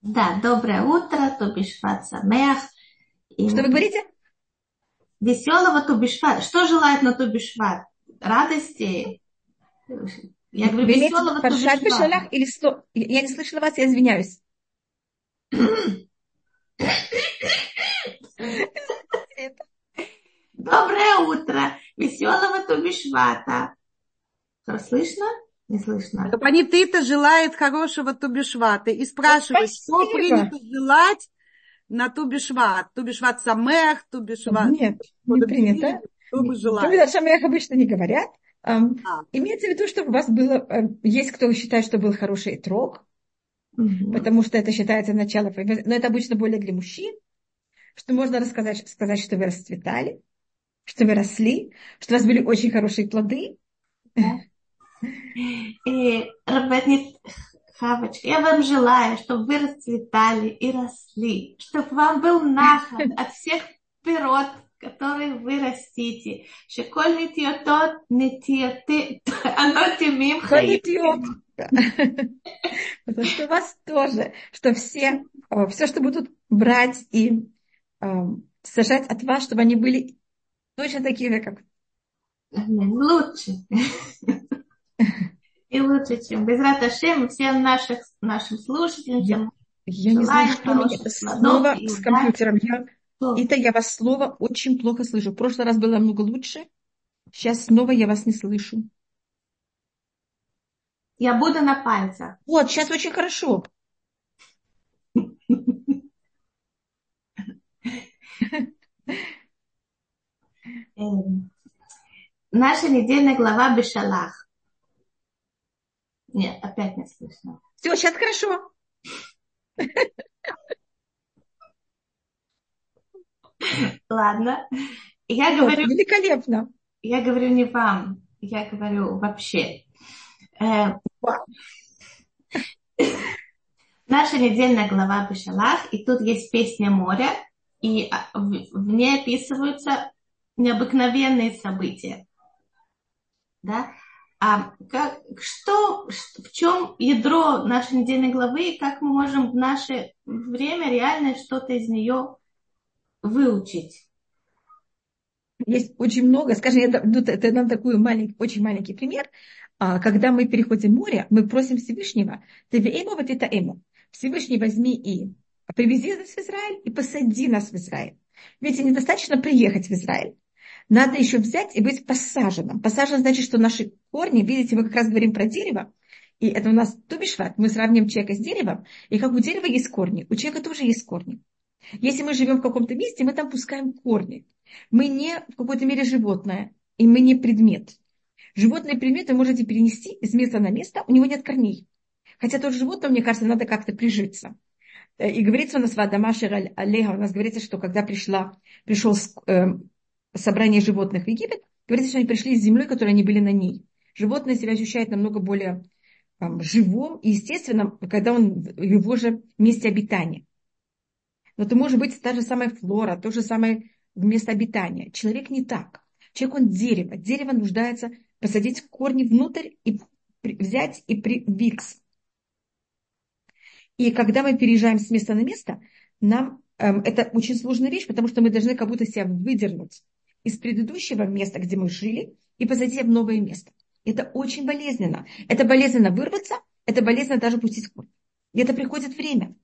Да, доброе утро, Тубишват Самех. И Что вы говорите? Веселого Тубишват. Что желает на Тубишват? Радости? Я говорю, вы веселого Тубишват. или сто... Я не слышала вас, я извиняюсь. Доброе утро, веселого Тубишвата. Что, слышно? Не слышно. Они ты-то желает хорошего Тубишвата и спрашивает, что принято желать на Тубишват. Тубишват Самех, Тубишват. Нет, не принято. Тубишват Самех обычно не говорят. А. Имеется в виду, что у вас было, uh, есть кто считает, что был хороший трог, угу. потому что это считается начало, но это обычно более для мужчин, что можно рассказать, сказать, что вы расцветали, что вы росли, что у вас были очень хорошие плоды. Да. И, Рабанит Хавочка, я вам желаю, чтобы вы расцветали и росли, чтобы вам был наход от всех пирот, которые вы растите. Шеколь нитьотот нитьоты, оно тимим хаим. Потому что у вас тоже, что все, все, что будут брать и сажать от вас, чтобы они были точно такими, как лучше. И лучше, чем без Раташем, всем наших, нашим слушателям. Я, я не знаю, что у меня снова с компьютером. Я, это я вас снова очень плохо слышу. В прошлый раз было много лучше. Сейчас снова я вас не слышу. Я буду на пальцах. Вот, сейчас очень хорошо. Эм, наша недельная глава Бешалах. Нет, опять не слышно. Все, сейчас хорошо. Ладно. Я говорю... Великолепно. Я говорю не вам, я говорю вообще. Э, наша недельная глава Бешалах, и тут есть песня моря, и а, в ней описываются необыкновенные события. Да? А как, что, в чем ядро нашей недельной главы и как мы можем в наше время реально что-то из нее выучить? Есть очень много. Скажем, я, тут, это нам такой маленький, очень маленький пример. А, когда мы переходим море, мы просим Всевышнего, ты вот это ему. Всевышний возьми и привези нас в Израиль и посади нас в Израиль. Ведь недостаточно приехать в Израиль надо еще взять и быть посаженным. Посажен значит, что наши корни, видите, мы как раз говорим про дерево, и это у нас тубишват, мы сравним человека с деревом, и как у дерева есть корни, у человека тоже есть корни. Если мы живем в каком-то месте, мы там пускаем корни. Мы не в какой-то мере животное, и мы не предмет. Животные предметы можете перенести из места на место, у него нет корней. Хотя тоже животное, мне кажется, надо как-то прижиться. И говорится у нас в Адамашер Алеха, у нас говорится, что когда пришла, пришел эм, собрание животных в Египет, говорится, что они пришли с землей, которой они были на ней. Животное себя ощущает намного более там, живом и естественным, когда он в его же месте обитания. Но это может быть та же самая флора, то же самое место обитания. Человек не так. Человек, он дерево. Дерево нуждается посадить корни внутрь и взять и привиться. И когда мы переезжаем с места на место, нам эм, это очень сложная вещь, потому что мы должны как будто себя выдернуть из предыдущего места, где мы жили, и посадить в новое место. Это очень болезненно. Это болезненно вырваться, это болезненно даже пустить корни. И это приходит время.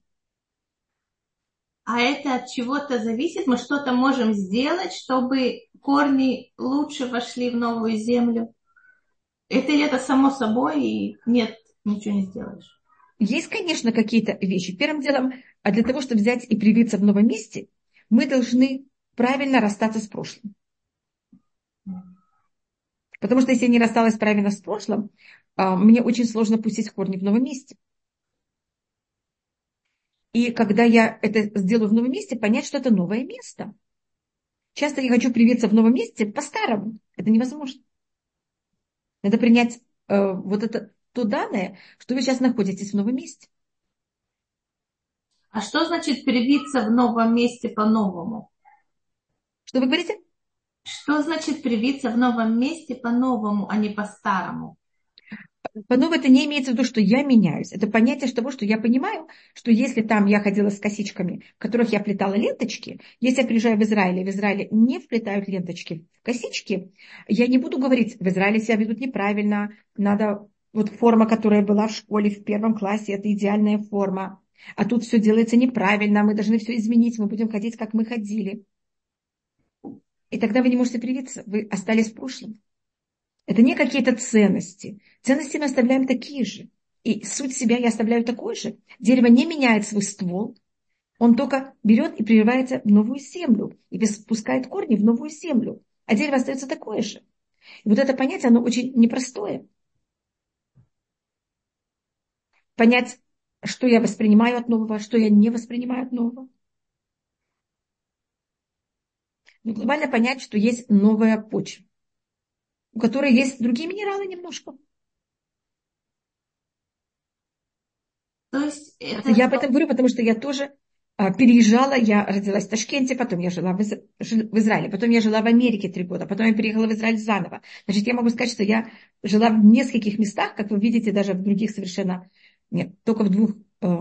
А это от чего-то зависит? Мы что-то можем сделать, чтобы корни лучше вошли в новую землю? Это ли это само собой, и нет, ничего не сделаешь? Есть, конечно, какие-то вещи. Первым делом, а для того, чтобы взять и привиться в новом месте, мы должны правильно расстаться с прошлым. Потому что если я не рассталась правильно с прошлым, а, мне очень сложно пустить корни в новом месте. И когда я это сделаю в новом месте, понять, что это новое место. Часто я хочу привиться в новом месте по-старому. Это невозможно. Надо принять э, вот это то данное, что вы сейчас находитесь в новом месте. А что значит привиться в новом месте по-новому? Что вы говорите? Что значит привиться в новом месте по-новому, а не по-старому? по-новому это не имеется в виду, что я меняюсь. Это понятие того, что я понимаю, что если там я ходила с косичками, в которых я плетала ленточки, если я приезжаю в Израиль, и в Израиле не вплетают ленточки в косички, я не буду говорить, в Израиле себя ведут неправильно, надо вот форма, которая была в школе в первом классе, это идеальная форма. А тут все делается неправильно, мы должны все изменить, мы будем ходить, как мы ходили. И тогда вы не можете привиться, вы остались в прошлом. Это не какие-то ценности. Ценности мы оставляем такие же. И суть себя я оставляю такой же. Дерево не меняет свой ствол. Он только берет и прерывается в новую землю. И спускает корни в новую землю. А дерево остается такое же. И вот это понятие, оно очень непростое. Понять, что я воспринимаю от нового, что я не воспринимаю от нового. Но глобально понять, что есть новая почва у которой есть другие минералы немножко. То есть это... Я об этом говорю, потому что я тоже а, переезжала, я родилась в Ташкенте, потом я жила в, Из... в Израиле, потом я жила в Америке три года, потом я переехала в Израиль заново. Значит, я могу сказать, что я жила в нескольких местах, как вы видите, даже в других совершенно, нет, только в двух э,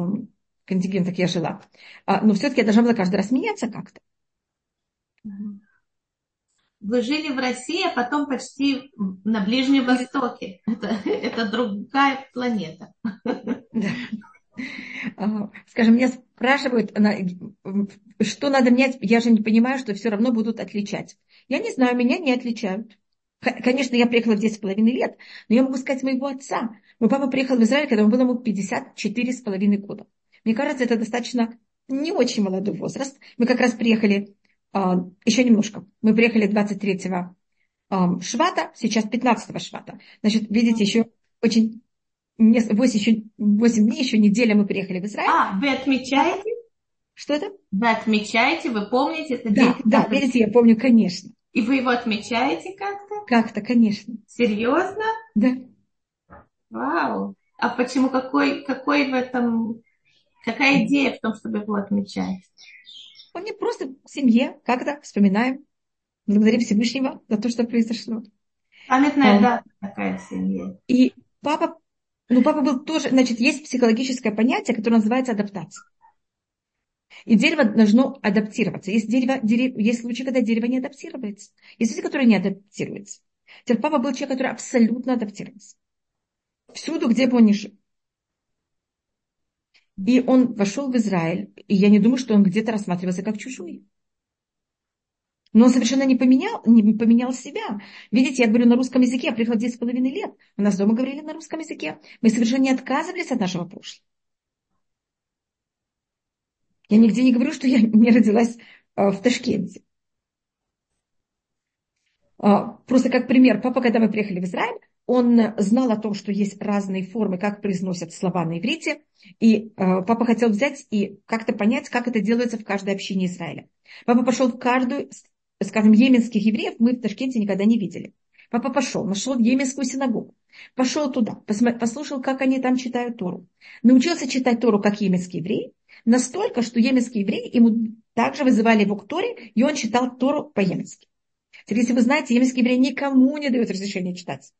контингентах я жила. А, но все-таки я должна была каждый раз меняться как-то вы жили в России, а потом почти на Ближнем Востоке. Это, это другая планета. Да. А, скажем, меня спрашивают, что надо менять, я же не понимаю, что все равно будут отличать. Я не знаю, меня не отличают. Конечно, я приехала в 10,5 лет, но я могу сказать моего отца. Мой папа приехал в Израиль, когда ему было ему 54,5 года. Мне кажется, это достаточно не очень молодой возраст. Мы как раз приехали еще немножко. Мы приехали 23-го а, швата, сейчас 15-го швата. Значит, видите, еще очень 8, еще 8 дней, еще неделя мы приехали в Израиль. А, вы отмечаете? Что это? Вы отмечаете, вы помните это Да, да, видите, я помню, конечно. И вы его отмечаете как-то? Как-то, конечно. Серьезно? Да. Вау. А почему, какой, какой в этом, какая идея в том, чтобы его отмечать? Он не просто в семье, как-то вспоминаем, благодарим Всевышнего за то, что произошло. Памятная дата такая в семье. И папа, ну папа был тоже, значит, есть психологическое понятие, которое называется адаптация. И дерево должно адаптироваться. Есть, дерево, дерев, есть случаи, когда дерево не адаптируется. Есть люди, которые не адаптируются. Теперь папа был человек, который абсолютно адаптировался. Всюду, где бы он ни жил. И он вошел в Израиль, и я не думаю, что он где-то рассматривался как чужой. Но он совершенно не поменял, не поменял себя. Видите, я говорю на русском языке, я приехала 10 с половиной лет. У нас дома говорили на русском языке. Мы совершенно не отказывались от нашего прошлого. Я нигде не говорю, что я не родилась э, в Ташкенте. А, просто как пример, папа, когда мы приехали в Израиль, он знал о том, что есть разные формы, как произносят слова на иврите, и э, папа хотел взять и как-то понять, как это делается в каждой общине Израиля. Папа пошел в каждую, скажем, йеменских евреев мы в Ташкенте никогда не видели. Папа пошел, нашел йеменскую синагогу, пошел туда, послушал, как они там читают Тору. Научился читать Тору, как йеменские евреи, настолько, что йеменские евреи ему также вызывали его к Торе, и он читал Тору по-йеменски. Теперь, если вы знаете, йеменские евреи никому не дают разрешения читать.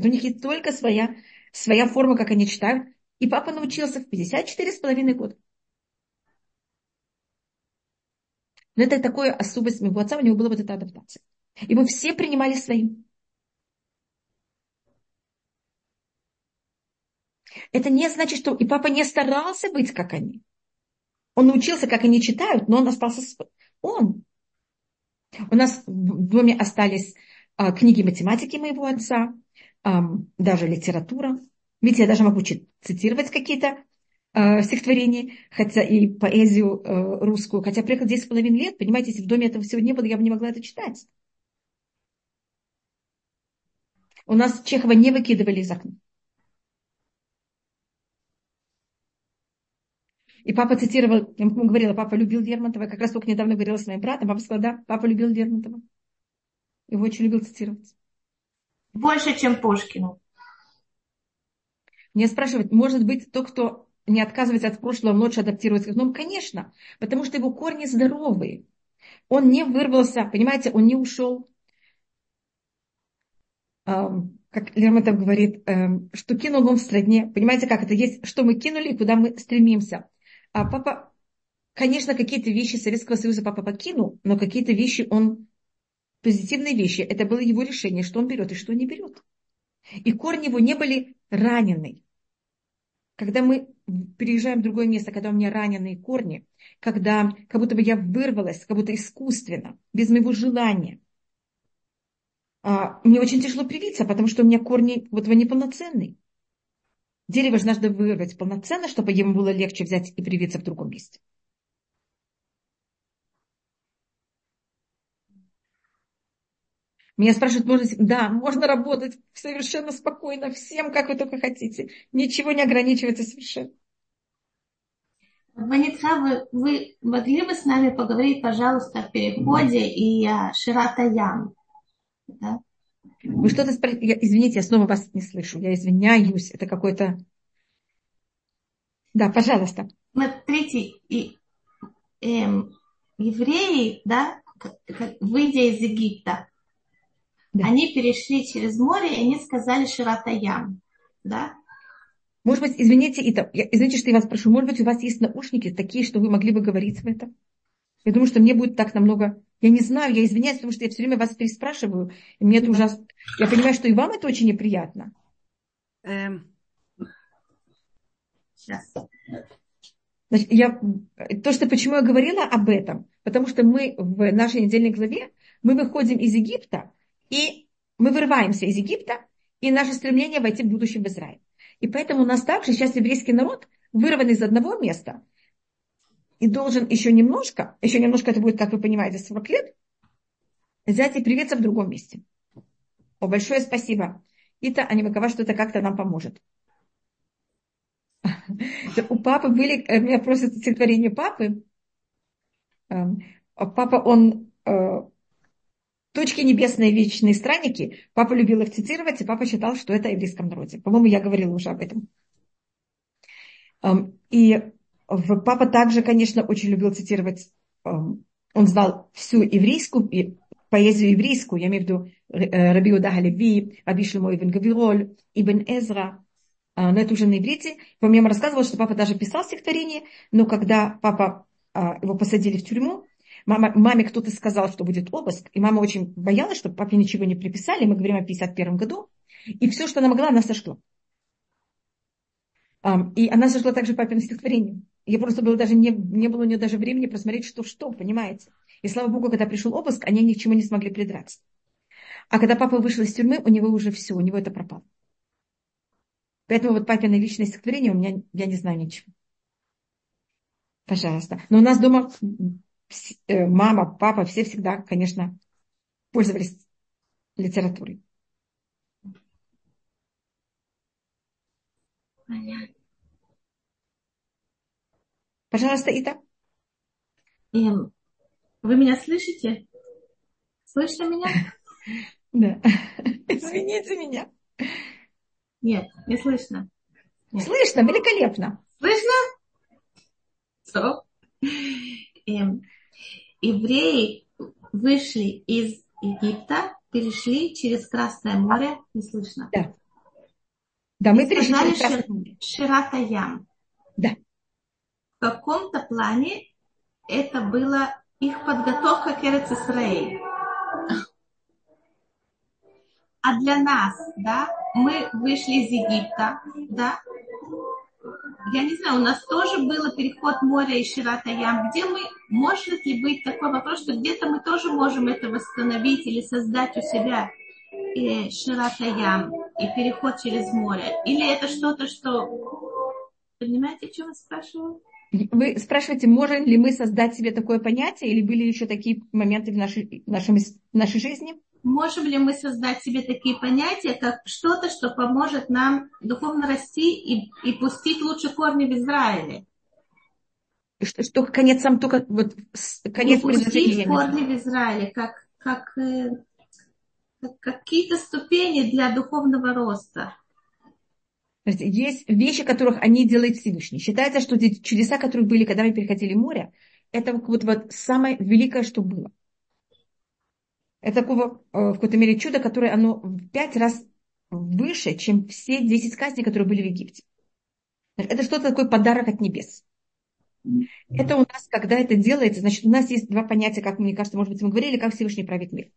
Это у них есть только своя, своя форма, как они читают. И папа научился в 54 с половиной года. Но это такое особость моего отца, у него была вот эта адаптация. Его все принимали своим. Это не значит, что и папа не старался быть, как они. Он научился, как они читают, но он остался... Он. У нас в доме остались а, книги математики моего отца, даже литература. Видите, я даже могу цитировать какие-то э, стихотворения, хотя и поэзию э, русскую. Хотя приехал 10 с половиной лет, понимаете, если в доме этого всего не было, я бы не могла это читать. У нас Чехова не выкидывали из окна. И папа цитировал, я ему говорила, папа любил Лермонтова. Я как раз только недавно говорила с моим братом. Папа сказал, да, папа любил Лермонтова. Его очень любил цитировать. Больше, чем Пушкину. Мне спрашивают, может быть, тот, кто не отказывается от прошлого, лучше адаптируется к новому? Конечно, потому что его корни здоровые. Он не вырвался, понимаете, он не ушел как Лермонтов говорит, эм, что кинул он в стране. Понимаете, как это есть, что мы кинули и куда мы стремимся. А папа, конечно, какие-то вещи Советского Союза папа покинул, но какие-то вещи он, позитивные вещи, это было его решение, что он берет и что не берет. И корни его не были ранены. Когда мы переезжаем в другое место, когда у меня раненые корни, когда как будто бы я вырвалась, как будто искусственно, без моего желания, а, мне очень тяжело привиться, потому что у меня корни вот вы неполноценные. Дерево же надо вырвать полноценно, чтобы ему было легче взять и привиться в другом месте. Меня спрашивают, можно... Да, можно работать совершенно спокойно, всем, как вы только хотите. Ничего не ограничивается совершенно. Ваница, вы, вы могли бы с нами поговорить, пожалуйста, о переходе и о Ширата Ям? Да? Вы что-то спросили? Извините, я снова вас не слышу. Я извиняюсь. Это какой-то... Да, пожалуйста. Смотрите, и, эм, евреи, да, выйдя из Египта, да. Они перешли через море, и они сказали Ширатаям. Да? Может быть, извините, это, извините, что я вас прошу, может быть, у вас есть наушники такие, что вы могли бы говорить в этом? Я думаю, что мне будет так намного... Я не знаю, я извиняюсь, потому что я все время вас переспрашиваю. И мне это ужасно... Я понимаю, что и вам это очень неприятно. Эм. Сейчас. Значит, я, то, что почему я говорила об этом, потому что мы в нашей недельной главе, мы выходим из Египта, и мы вырываемся из Египта, и наше стремление войти в будущем в Израиль. И поэтому у нас также сейчас еврейский народ вырван из одного места и должен еще немножко, еще немножко это будет, как вы понимаете, 40 лет, взять и привиться в другом месте. О, большое спасибо. Ита Анимакова, что это как-то нам поможет. У папы были, э, меня просят стихотворение папы. Эм, папа, он э, точки небесные вечные странники. Папа любил их цитировать, и папа считал, что это о еврейском народе. По-моему, я говорила уже об этом. И папа также, конечно, очень любил цитировать, он знал всю еврейскую, поэзию еврейскую, я имею в виду э, Раби Удага Леви, Раби Шлемо Ибн Гавироль, Ибн Эзра, а, но это уже на иврите. По-моему, рассказывал, что папа даже писал стихотворение, но когда папа а, его посадили в тюрьму, Мама, маме кто-то сказал, что будет обыск, и мама очень боялась, чтобы папе ничего не приписали. Мы говорим о 51 году. И все, что она могла, она сошла. И она сошла также папино стихотворение. Я просто было даже не, не было у нее даже времени просмотреть, что что, понимаете. И слава богу, когда пришел обыск, они ни к чему не смогли придраться. А когда папа вышел из тюрьмы, у него уже все, у него это пропало. Поэтому вот папино личное стихотворение у меня, я не знаю ничего. Пожалуйста. Но у нас дома мама, папа, все всегда, конечно, пользовались литературой. Понятно. Пожалуйста, Ита. Эм, вы меня слышите? Слышно меня? Да. Извините меня. Нет, не слышно. Нет. Слышно, великолепно. Слышно? Стоп. Эм, евреи вышли из Египта, перешли через Красное море, не слышно? Да. Да, мы перешли через Красное море. Ширатаям. Да. В каком-то плане это была их подготовка к Эрцисраиль. А для нас, да, мы вышли из Египта, да, я не знаю, у нас тоже был переход моря и Ширата Ям, где мы, может ли быть такой вопрос, что где-то мы тоже можем это восстановить или создать у себя и Ширата Ям и переход через море? Или это что-то, что... Понимаете, о чем я спрашиваю? Вы спрашиваете, можем ли мы создать себе такое понятие, или были еще такие моменты в нашей, в нашем, в нашей жизни? Можем ли мы создать себе такие понятия, как что-то, что поможет нам духовно расти и, и пустить лучше корни в Израиле? Что, что конец сам только вот конец ну, пустить корни в Израиле, как, как, э, как какие-то ступени для духовного роста. Есть вещи, которых они делают Всевышний. Считается, что чудеса, которые были, когда мы переходили море, это вот, вот самое великое, что было. Это такого, э, в какой-то мере чудо, которое оно в пять раз выше, чем все 10 казней, которые были в Египте. Это что-то такой подарок от небес. Это у нас, когда это делается, значит, у нас есть два понятия, как мне кажется, может быть, мы говорили, как Всевышний правит мир.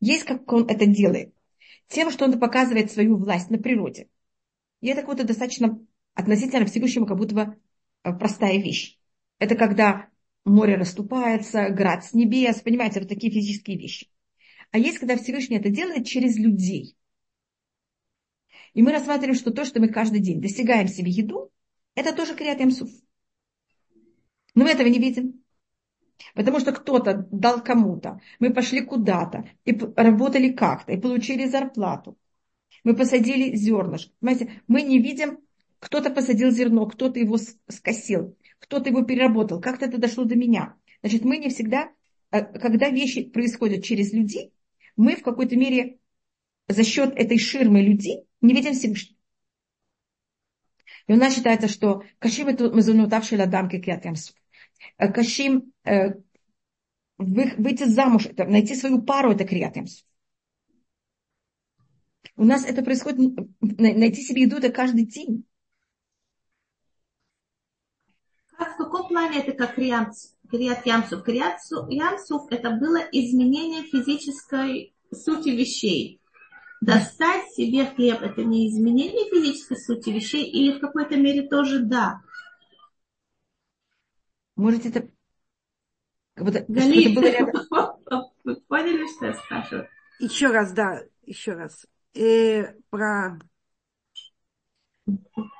Есть, как он это делает. Тем, что он показывает свою власть на природе. И это как будто достаточно относительно Всевышнему, как будто бы э, простая вещь. Это когда море расступается, град с небес, понимаете, вот такие физические вещи. А есть, когда Всевышний это делает через людей. И мы рассматриваем, что то, что мы каждый день достигаем себе еду, это тоже Криат Ямсуф. Но мы этого не видим. Потому что кто-то дал кому-то. Мы пошли куда-то и работали как-то, и получили зарплату. Мы посадили зернышко. Понимаете, мы не видим, кто-то посадил зерно, кто-то его скосил, кто-то его переработал, как-то это дошло до меня. Значит, мы не всегда, э, когда вещи происходят через людей, мы в какой-то мере за счет этой ширмы людей не видим Всевышнего. И у нас считается, что кашим это мазунутавший ладам кекиатемсу. Э, кашим э, выйти замуж, найти свою пару, это криатемсу. У нас это происходит, найти себе еду это каждый день. Как, в каком плане это как Криат Ямсуф? Криат Ямсуф это было изменение физической сути вещей. Достать себе хлеб – это не изменение физической сути вещей или в какой-то мере тоже да? Может, это... Вот, Гали, было... вы поняли, что я спрашиваю? Еще раз, да, еще раз. Э, про...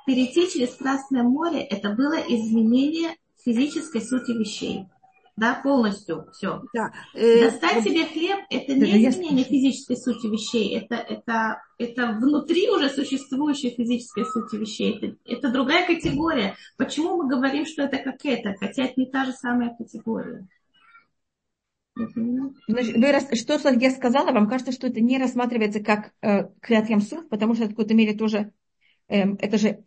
Перейти через Красное море – это было изменение физической сути вещей да, полностью все. Да. Э, Достать себе хлеб – это не изменение физической сути вещей, это, это, это внутри уже существующей физической сути вещей, это, это другая категория. Почему мы говорим, что это как это, хотя это не та же самая категория? Значит, вы, что, что я сказала, вам кажется, что это не рассматривается как э, Криат потому что в какой-то мере тоже, э, это же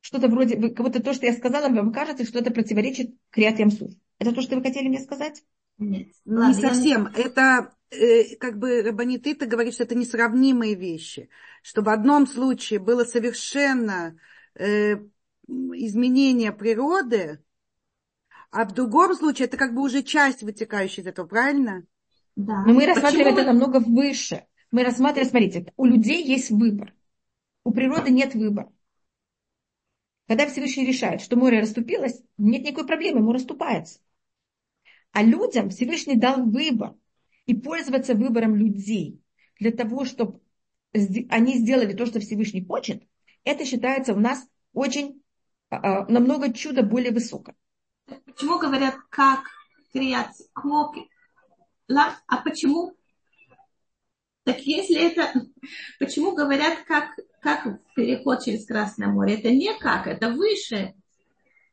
что-то вроде, как будто то, что я сказала, вам кажется, что это противоречит Криат Ямсуф. Это то, что вы хотели мне сказать? Нет. Не совсем. Это э, как бы Рабанитыта говорит, что это несравнимые вещи. Что в одном случае было совершенно э, изменение природы, а в другом случае это как бы уже часть вытекающая из этого, правильно? Да. Но мы рассматриваем Почему? это намного выше. Мы рассматриваем, смотрите, у людей есть выбор. У природы нет выбора. Когда Всевышний решает, что море расступилось, нет никакой проблемы, ему расступается. А людям Всевышний дал выбор. И пользоваться выбором людей для того, чтобы они сделали то, что Всевышний хочет, это считается у нас очень а, а, намного чудо более высоко. Почему говорят, как креация, клоки? А почему? Так если это, почему говорят, как, как переход через Красное море? Это не как, это выше.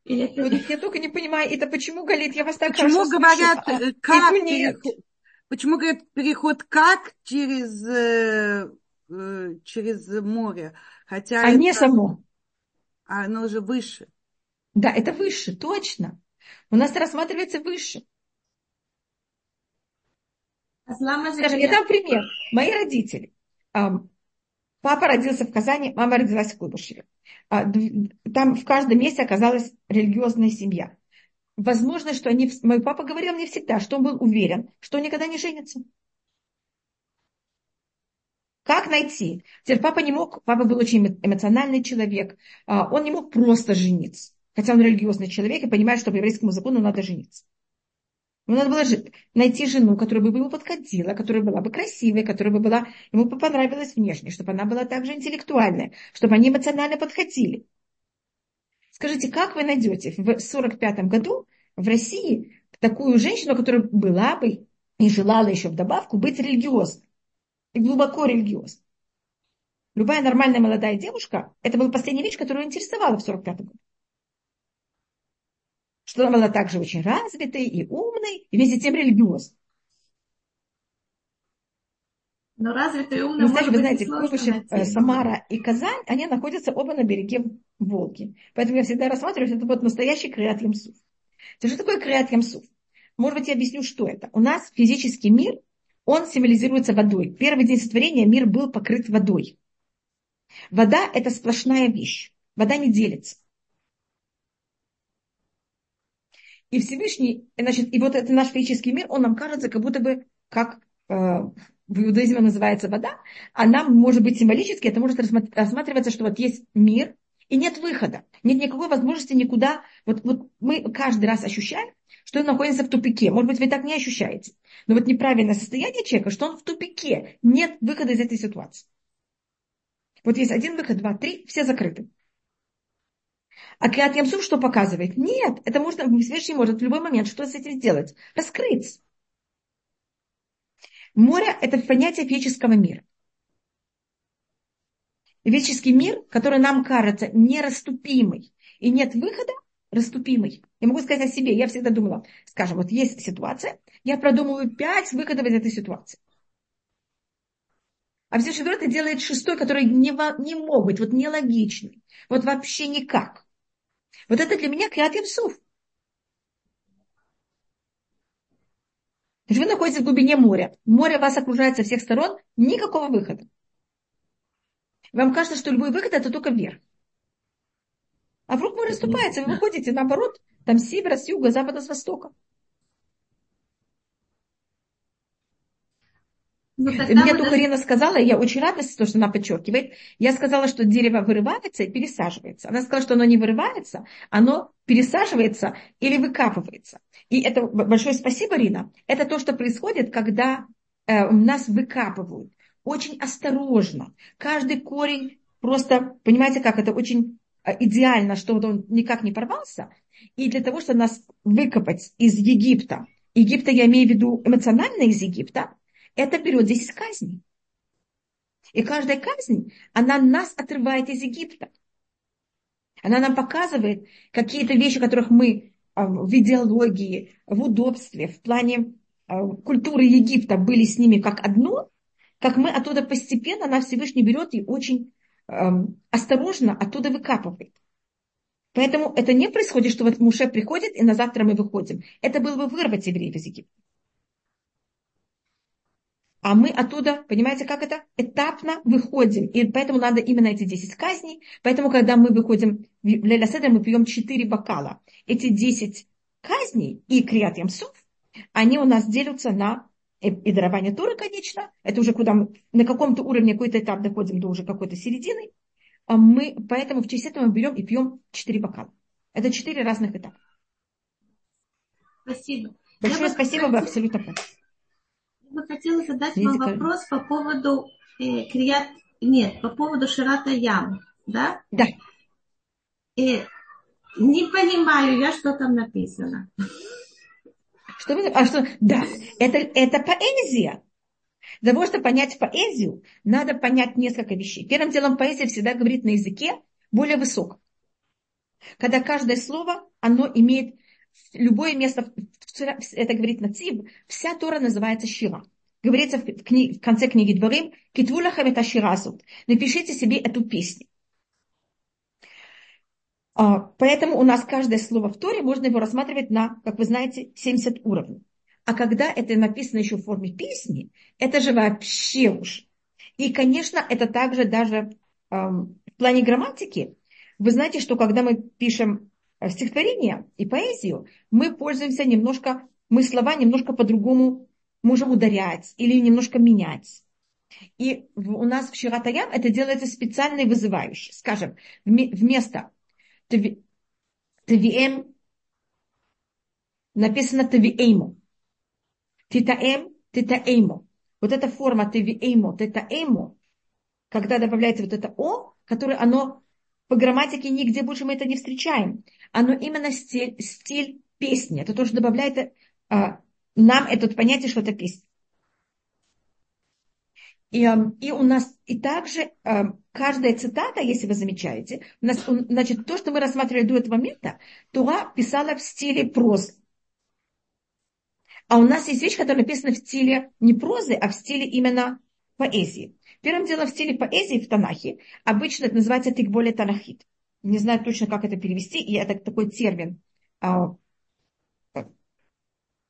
Или это... Вот я только не понимаю, это почему, Галит, я вас так почему говорят, слышу, а, как переход, почему говорят переход как через, э, э, через море? Хотя а это, не само. А оно же выше. Да, это выше, точно. У нас рассматривается выше. Скажем, я дам пример. Мои родители. Папа родился в Казани, мама родилась в Куйбышеве. А, там в каждом месте оказалась религиозная семья. Возможно, что они... Мой папа говорил мне всегда, что он был уверен, что он никогда не женится. Как найти? Теперь папа не мог, папа был очень эмоциональный человек, а, он не мог просто жениться. Хотя он религиозный человек и понимает, что по еврейскому закону надо жениться. Ему надо было найти жену, которая бы ему подходила, которая была бы красивой, которая бы была, ему бы понравилась внешне, чтобы она была также интеллектуальная, чтобы они эмоционально подходили. Скажите, как вы найдете в 1945 году в России такую женщину, которая была бы и желала еще в добавку быть религиозной, и глубоко религиозной? Любая нормальная молодая девушка, это была последняя вещь, которая интересовала в 1945 году что она была также очень развитой и умной, и вместе тем религиозной. Но развитая и умная, ну, знаете, вы знаете, Куйбышев, э, Самара и Казань, они находятся оба на береге Волги. Поэтому я всегда рассматриваю, что это вот настоящий Криат Ямсуф. Что такое Криат Ямсуф? Может быть, я объясню, что это. У нас физический мир, он символизируется водой. Первый день сотворения мир был покрыт водой. Вода – это сплошная вещь. Вода не делится. И Всевышний, значит, и вот это наш физический мир, он нам кажется, как будто бы, как э, в иудаизме называется вода, а нам, может быть, символически это может рассматриваться, что вот есть мир, и нет выхода, нет никакой возможности никуда. Вот, вот мы каждый раз ощущаем, что он находится в тупике. Может быть, вы так не ощущаете. Но вот неправильное состояние человека, что он в тупике. Нет выхода из этой ситуации. Вот есть один выход, два, три, все закрыты. А Криат Ямсуф что показывает? Нет, это можно, Всевышний может в любой момент что с этим сделать? Раскрыть. Море – это понятие физического мира. Физический мир, который нам кажется нераступимый, и нет выхода, расступимый. Я могу сказать о себе. Я всегда думала, скажем, вот есть ситуация, я продумываю пять выходов из этой ситуации. А все четвертый делает шестой, который не, не мог быть, вот нелогичный. Вот вообще никак. Вот это для меня клят Ямсуф. вы находитесь в глубине моря. Море вас окружает со всех сторон, никакого выхода. Вам кажется, что любой выход это только вверх. А вдруг море расступается, вы выходите наоборот, там с севера, с юга, запада, с востока. Ну, Мне только даже... Рина сказала, я очень рада, то, что она подчеркивает. Я сказала, что дерево вырывается и пересаживается. Она сказала, что оно не вырывается, оно пересаживается или выкапывается. И это большое спасибо, Рина. Это то, что происходит, когда э, нас выкапывают. Очень осторожно. Каждый корень просто, понимаете, как это очень э, идеально, что он никак не порвался. И для того, чтобы нас выкопать из Египта, Египта я имею в виду эмоционально из Египта, это берет 10 казней. И каждая казнь, она нас отрывает из Египта. Она нам показывает какие-то вещи, которых мы а, в идеологии, в удобстве, в плане а, культуры Египта были с ними как одно, как мы оттуда постепенно, нас Всевышний берет и очень осторожно оттуда выкапывает. Поэтому это не происходит, что вот Муше приходит, и на завтра мы выходим. Это было бы вырвать евреев из Египта. А мы оттуда, понимаете, как это? Этапно выходим. И поэтому надо именно эти 10 казней. Поэтому, когда мы выходим в Леля Седер, мы пьем 4 бокала. Эти 10 казней и Криат Ямсуф, они у нас делятся на и дарование Торы, конечно. Это уже куда мы на каком-то уровне какой-то этап доходим до уже какой-то середины. А мы, поэтому в честь этого мы берем и пьем 4 бокала. Это 4 разных этапа. Спасибо. Большое спасибо, вы абсолютно правы бы хотела задать вам вопрос по поводу э, Крият... Нет, по поводу Ширата Ям, да? Да. Э, не понимаю я, что там написано. Что вы... А что? Да, это, это поэзия. Для того, чтобы понять поэзию, надо понять несколько вещей. Первым делом поэзия всегда говорит на языке более высоком. Когда каждое слово, оно имеет любое место, это говорит Нацив, вся Тора называется Шира. Говорится в, кни, в конце книги Дворим, Китвулахам это Ширазут. Напишите себе эту песню. А, поэтому у нас каждое слово в Торе можно его рассматривать на, как вы знаете, 70 уровней. А когда это написано еще в форме песни, это же вообще уж. И, конечно, это также даже эм, в плане грамматики. Вы знаете, что когда мы пишем стихотворение и поэзию, мы пользуемся немножко, мы слова немножко по-другому можем ударять или немножко менять. И у нас в Ширатаям это делается специально и вызывающе. Скажем, вместо ТВМ написано ТВЭйму. Титаэм, титаэйму. Вот эта форма ТВЭйму, титаэйму, когда добавляется вот это О, которое оно по грамматике нигде больше мы это не встречаем. Оно именно стиль, стиль песни. Это тоже добавляет а, нам это понятие, что это песня. И, и у нас и также каждая цитата, если вы замечаете, у нас, значит, то, что мы рассматривали до этого момента, Тура писала в стиле прозы. А у нас есть вещь, которая написана в стиле не прозы, а в стиле именно поэзии. Первым делом в стиле поэзии в Танахе обычно это называется тикболе танахит. Не знаю точно, как это перевести, и это такой термин, а,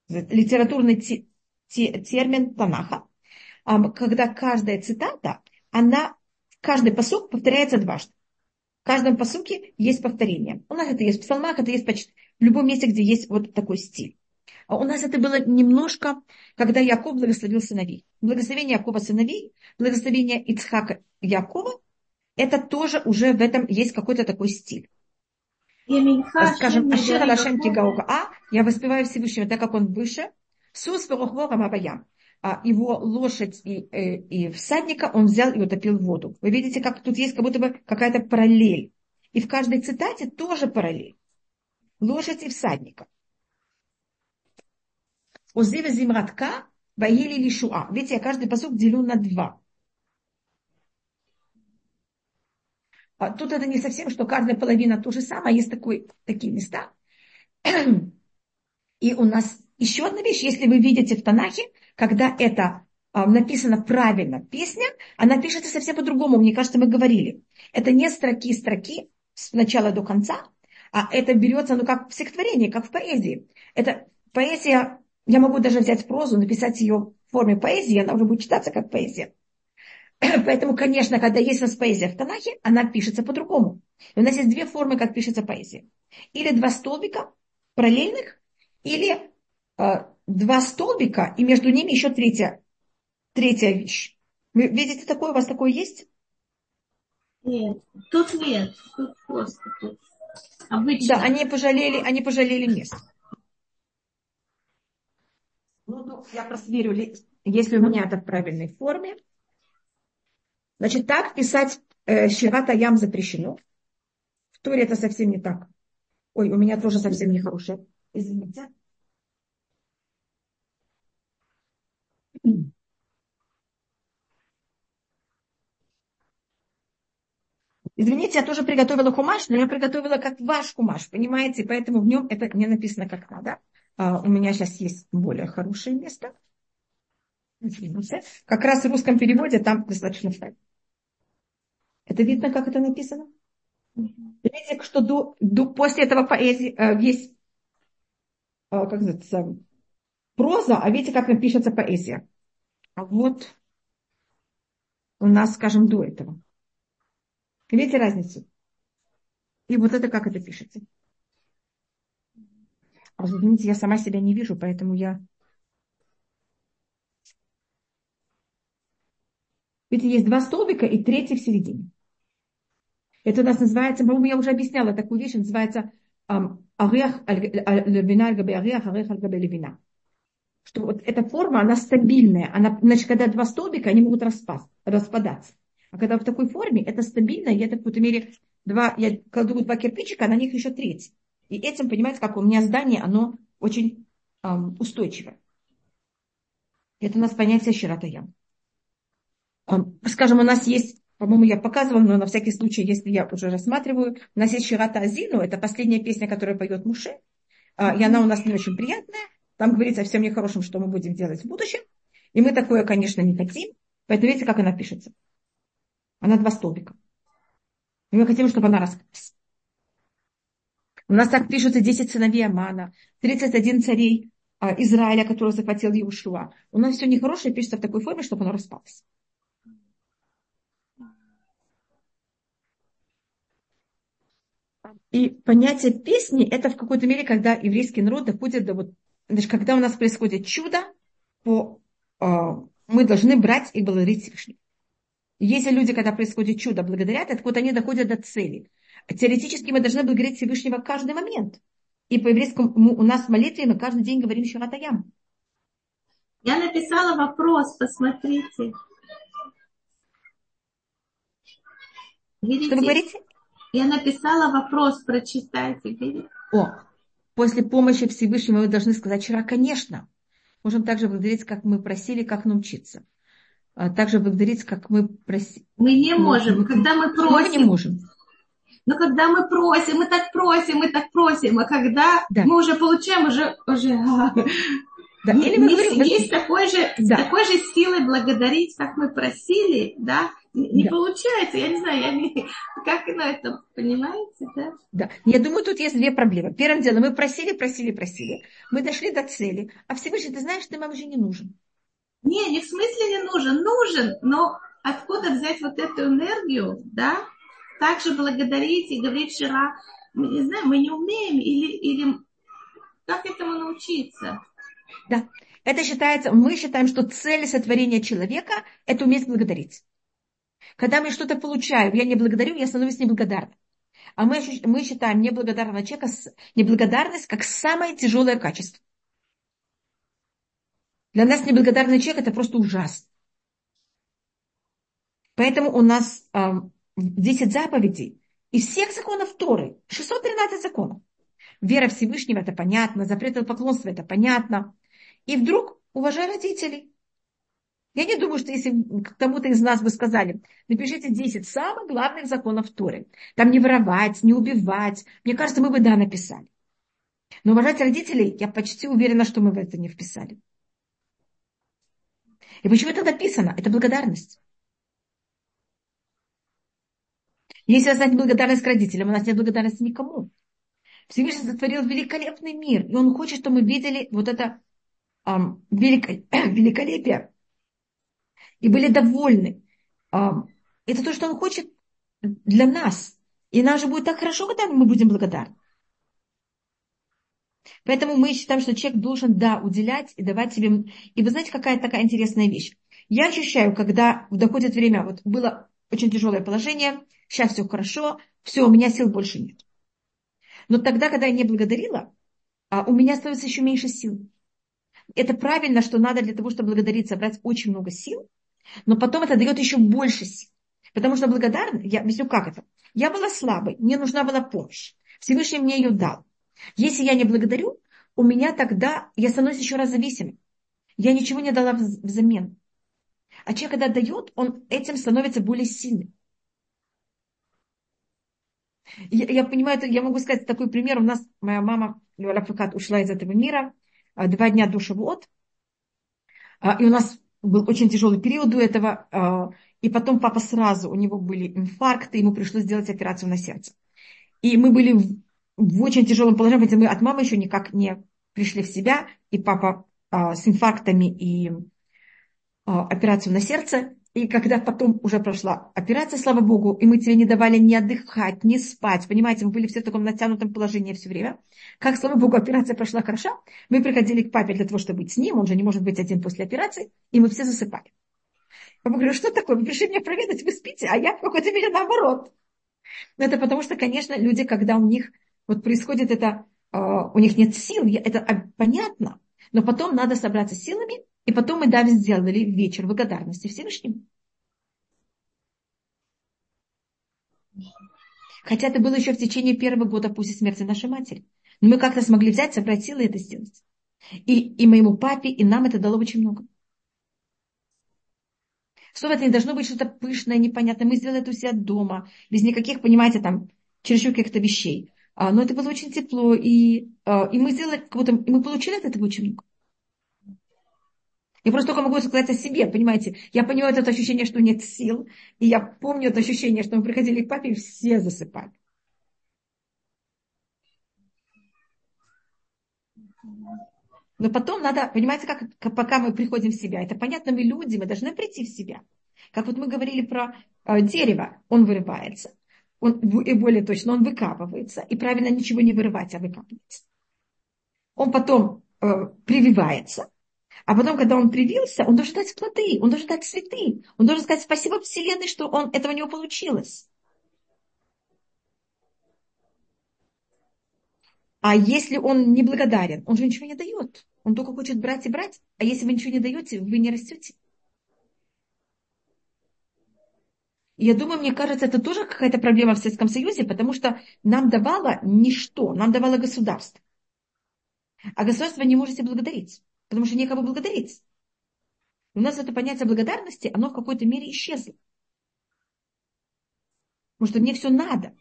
литературный те, те, термин Танаха, а, когда каждая цитата, она каждый посук повторяется дважды. В каждом посуке есть повторение. У нас это есть в псалмах, это есть почти в любом месте, где есть вот такой стиль. А у нас это было немножко, когда Яков благословил сыновей. Благословение Якова сыновей, благословение Ицхака Якова, это тоже уже в этом есть какой-то такой стиль. Скажем, Ашира Лашем Кигауга А, я воспеваю Всевышнего, так как он выше. Сус Верухворам Абаям. А его лошадь и, э, и всадника он взял и утопил в воду. Вы видите, как тут есть как будто бы какая-то параллель. И в каждой цитате тоже параллель. Лошадь и всадника. Озева зимратка, воели лишуа. Видите, я каждый посук делю на два. А тут это не совсем, что каждая половина то же самое, есть такой, такие места. И у нас еще одна вещь, если вы видите в Танахе, когда это а, написано правильно песня, она пишется совсем по-другому. Мне кажется, мы говорили. Это не строки-строки с начала до конца, а это берется, ну, как в стихотворении, как в поэзии. Это поэзия, я могу даже взять прозу, написать ее в форме поэзии, она уже будет читаться как поэзия. Поэтому, конечно, когда есть у нас поэзия в Танахе, она пишется по-другому. У нас есть две формы, как пишется поэзия. Или два столбика параллельных, или э, два столбика, и между ними еще третья, третья вещь. Вы видите такое? У вас такое есть? Нет, тут нет, тут просто тут. Обычно. Да, они пожалели, они пожалели место. Ну, ну, я просто верю, если у меня это в правильной форме. Значит, так писать э, Ширата Ям запрещено. В Торе это совсем не так. Ой, у меня тоже совсем нехорошее. Извините. Извините, я тоже приготовила кумаш, но я приготовила как ваш кумаш, понимаете? Поэтому в нем это не написано как надо. А, у меня сейчас есть более хорошее место. Извините. Как раз в русском переводе там достаточно правильно. Это видно, как это написано? Видите, что до, до, после этого поэзии э, есть э, как называется, проза, а видите, как напишется поэзия. Вот у нас, скажем, до этого. Видите разницу? И вот это как это пишется. А извините, я сама себя не вижу, поэтому я... Видите, есть два столбика и третий в середине. Это у нас называется, по-моему, я уже объясняла такую вещь, называется орех левина орех, орех левина. Что вот эта форма, она стабильная. Она, значит, когда два столбика, они могут распасть, распадаться. А когда в такой форме, это стабильно, я так в какой-то мере два, я кладу два кирпичика, а на них еще третий. И этим, понимаете, как у меня здание, оно очень эм, устойчивое. Это у нас понятие щирата Эм, скажем, у нас есть по-моему, я показывала, но на всякий случай, если я уже рассматриваю, у нас есть Ширата Азину, это последняя песня, которую поет Муше, а, и она у нас не очень приятная. Там говорится о всем нехорошем, что мы будем делать в будущем. И мы такое, конечно, не хотим. Поэтому видите, как она пишется. Она два столбика. И мы хотим, чтобы она раскрылась. У нас так пишутся 10 сыновей Амана, 31 царей а, Израиля, который захватил Иешуа. У нас все нехорошее пишется в такой форме, чтобы оно распалось. И понятие песни – это в какой-то мере, когда еврейский народ доходит до вот, значит, когда у нас происходит чудо, то э, мы должны брать и благодарить Всевышнего. Если люди, когда происходит чудо, благодарят, так вот они доходят до цели. Теоретически мы должны благодарить Всевышнего каждый момент. И по еврейскому у нас в молитве мы каждый день говорим Ширатаям. Я написала вопрос, посмотрите. Видите? Что вы говорите? Я написала вопрос, прочитайте. О, после помощи Всевышнего мы должны сказать вчера, конечно. Можем также благодарить, как мы просили, как научиться. А также благодарить, как мы просили. Мы не можем, мы, когда мы просим. Мы не можем. Но когда мы просим, мы так просим, мы так просим, а когда да. мы уже получаем, уже, уже да. Или мы говорим, есть такой же, да. такой же силой благодарить, как мы просили, да, не да. получается, я не знаю, я не, как на это, понимаете, да? Да, я думаю, тут есть две проблемы. Первым делом, мы просили, просили, просили, мы дошли до цели, а Всевышний, ты знаешь, ты нам уже не нужен. Не, не в смысле не нужен, нужен, но откуда взять вот эту энергию, да, также благодарить и говорить вчера, мы не знаем, мы не умеем или, или как этому научиться? Да. Это считается, мы считаем, что цель сотворения человека – это уметь благодарить. Когда мы что-то получаем, я не благодарю, я становлюсь неблагодарным. А мы, мы считаем неблагодарного человека, неблагодарность как самое тяжелое качество. Для нас неблагодарный человек это просто ужасно. Поэтому у нас э, 10 заповедей из всех законов Торы, 613 законов. Вера Всевышнего это понятно, запрет поклонства это понятно. И вдруг уважай родителей. Я не думаю, что если кому-то из нас бы сказали, напишите 10 самых главных законов Торы. Там не воровать, не убивать. Мне кажется, мы бы да написали. Но уважать родителей, я почти уверена, что мы в это не вписали. И почему это написано? Это благодарность. Если у нас нет благодарность к родителям, у нас нет благодарности никому. Всевышний сотворил великолепный мир, и он хочет, чтобы мы видели вот это эм, великолепие и были довольны. Это то, что Он хочет для нас. И нам же будет так хорошо, когда мы будем благодарны. Поэтому мы считаем, что человек должен, да, уделять и давать себе... И вы знаете, какая такая интересная вещь? Я ощущаю, когда доходит время, вот было очень тяжелое положение, сейчас все хорошо, все, у меня сил больше нет. Но тогда, когда я не благодарила, а, у меня становится еще меньше сил. Это правильно, что надо для того, чтобы благодарить, собрать очень много сил, но потом это дает еще больше сил. Потому что благодарна, я объясню, как это. Я была слабой, мне нужна была помощь. Всевышний мне ее дал. Если я не благодарю, у меня тогда, я становлюсь еще раз зависимым. Я ничего не дала взамен. А человек, когда дает, он этим становится более сильным. Я, я понимаю, я могу сказать такой пример. У нас моя мама, Люаля Факат, ушла из этого мира. А, два дня до Шавуот. А, и у нас был очень тяжелый период до этого, а, и потом папа сразу, у него были инфаркты, ему пришлось сделать операцию на сердце. И мы были в, в очень тяжелом положении, потому мы от мамы еще никак не пришли в себя, и папа а, с инфарктами и а, операцию на сердце, и когда потом уже прошла операция, слава богу, и мы тебе не давали ни отдыхать, ни спать, понимаете, мы были все в таком натянутом положении все время. Как, слава богу, операция прошла хорошо, мы приходили к папе для того, чтобы быть с ним, он же не может быть один после операции, и мы все засыпали. Я говорю, что такое, вы пришли меня проведать, вы спите, а я в какой-то мере наоборот. Но это потому что, конечно, люди, когда у них вот происходит это, а, у них нет сил, это понятно, но потом надо собраться силами и потом мы даже сделали вечер благодарности Всевышнему. Хотя это было еще в течение первого года после смерти нашей матери. Но мы как-то смогли взять, собрать силы и это сделать. И, и моему папе, и нам это дало очень много. Снова это не должно быть что-то пышное, непонятное. Мы сделали это у себя дома, без никаких, понимаете, там, чересчур каких-то вещей. А, но это было очень тепло, и, а, и мы сделали, как будто, и мы получили от этого очень много. Я просто только могу сказать о себе, понимаете. Я понимаю это ощущение, что нет сил. И я помню это ощущение, что мы приходили к папе и все засыпали. Но потом надо, понимаете, как, пока мы приходим в себя, это понятно, мы люди, мы должны прийти в себя. Как вот мы говорили про э, дерево, он вырывается, он, и более точно, он выкапывается, и правильно ничего не вырывать, а выкапывается. Он потом э, прививается, а потом, когда он привился, он должен дать плоды, он должен дать цветы. Он должен сказать спасибо Вселенной, что он, этого у него получилось. А если он не благодарен, он же ничего не дает. Он только хочет брать и брать. А если вы ничего не даете, вы не растете. Я думаю, мне кажется, это тоже какая-то проблема в Советском Союзе, потому что нам давало ничто, нам давало государство. А государство не может себе благодарить потому что некого благодарить. У нас это понятие благодарности, оно в какой-то мере исчезло. Потому что мне все надо.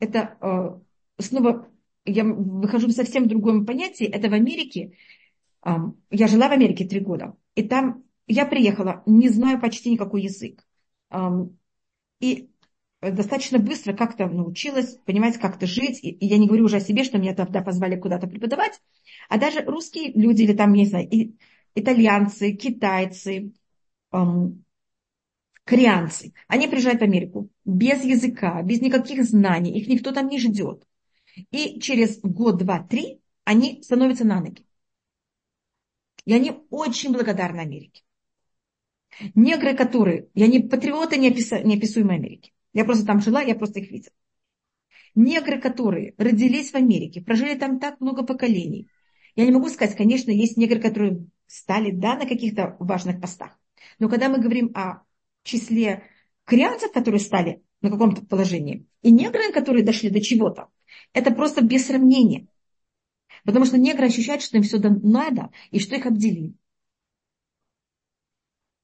Это э, снова, я выхожу в совсем другом понятии. Это в Америке. Э, я жила в Америке три года. И там я приехала, не знаю почти никакой язык. Э, и достаточно быстро как-то научилась понимать, как-то жить. И, я не говорю уже о себе, что меня тогда позвали куда-то преподавать, а даже русские люди или там, не знаю, и, итальянцы, китайцы, эм, корианцы, они приезжают в Америку без языка, без никаких знаний, их никто там не ждет. И через год, два, три они становятся на ноги. И они очень благодарны Америке. Негры, которые, я не патриоты неописуемой Америки. Я просто там жила, я просто их видела. Негры, которые родились в Америке, прожили там так много поколений. Я не могу сказать, конечно, есть негры, которые стали да, на каких-то важных постах. Но когда мы говорим о числе корианцев, которые стали на каком-то положении, и негры, которые дошли до чего-то, это просто без сравнения. Потому что негры ощущают, что им все надо, и что их обделили.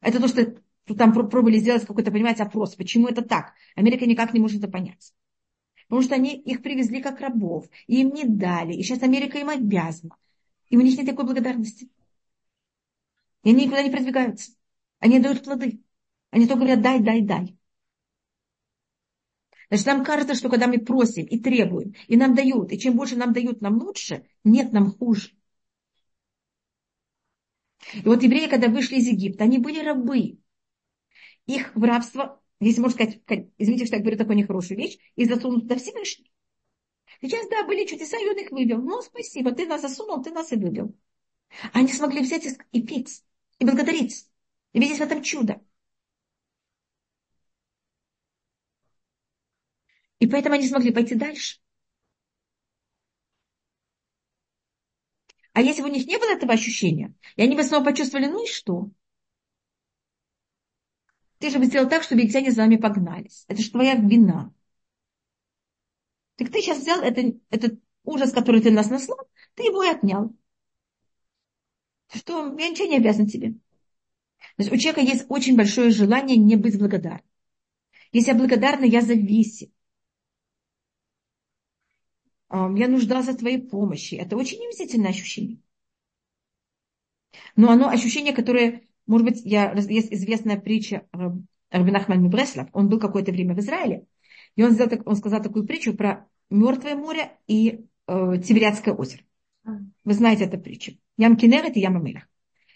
Это то, что там пробовали сделать какой-то, понимаете, опрос. Почему это так? Америка никак не может это понять. Потому что они их привезли как рабов, и им не дали. И сейчас Америка им обязана. И у них нет такой благодарности. И они никуда не продвигаются. Они дают плоды. Они только говорят, дай, дай, дай. Значит, нам кажется, что когда мы просим и требуем, и нам дают, и чем больше нам дают, нам лучше, нет, нам хуже. И вот евреи, когда вышли из Египта, они были рабы. Их в рабство, если можно сказать, извините, что я говорю такую нехорошую вещь, и засунут туда Всевышний. Сейчас, да, были чудеса, и он их вывел. Ну, спасибо, ты нас засунул, ты нас и вывел. Они смогли взять и петь, и благодарить, и видеть в этом чудо. И поэтому они смогли пойти дальше. А если бы у них не было этого ощущения, и они бы снова почувствовали, ну и что? Ты же бы сделал так, чтобы египтяне за вами погнались. Это же твоя вина. Так ты сейчас взял это, этот ужас, который ты нас наслал, ты его и отнял. Что я ничего не обязан тебе. То есть у человека есть очень большое желание не быть благодарным. Если я благодарна, я зависим. Я нуждался в твоей помощи. Это очень унизительное ощущение. Но оно ощущение, которое, может быть, я, есть известная притча Рабинахман Мибреслав. Он был какое-то время в Израиле. И он, сделал, он сказал такую притчу про Мертвое море и э, Тиберятское озеро. Вы знаете эту притчу. Ям Кинерет и Ям Амелах.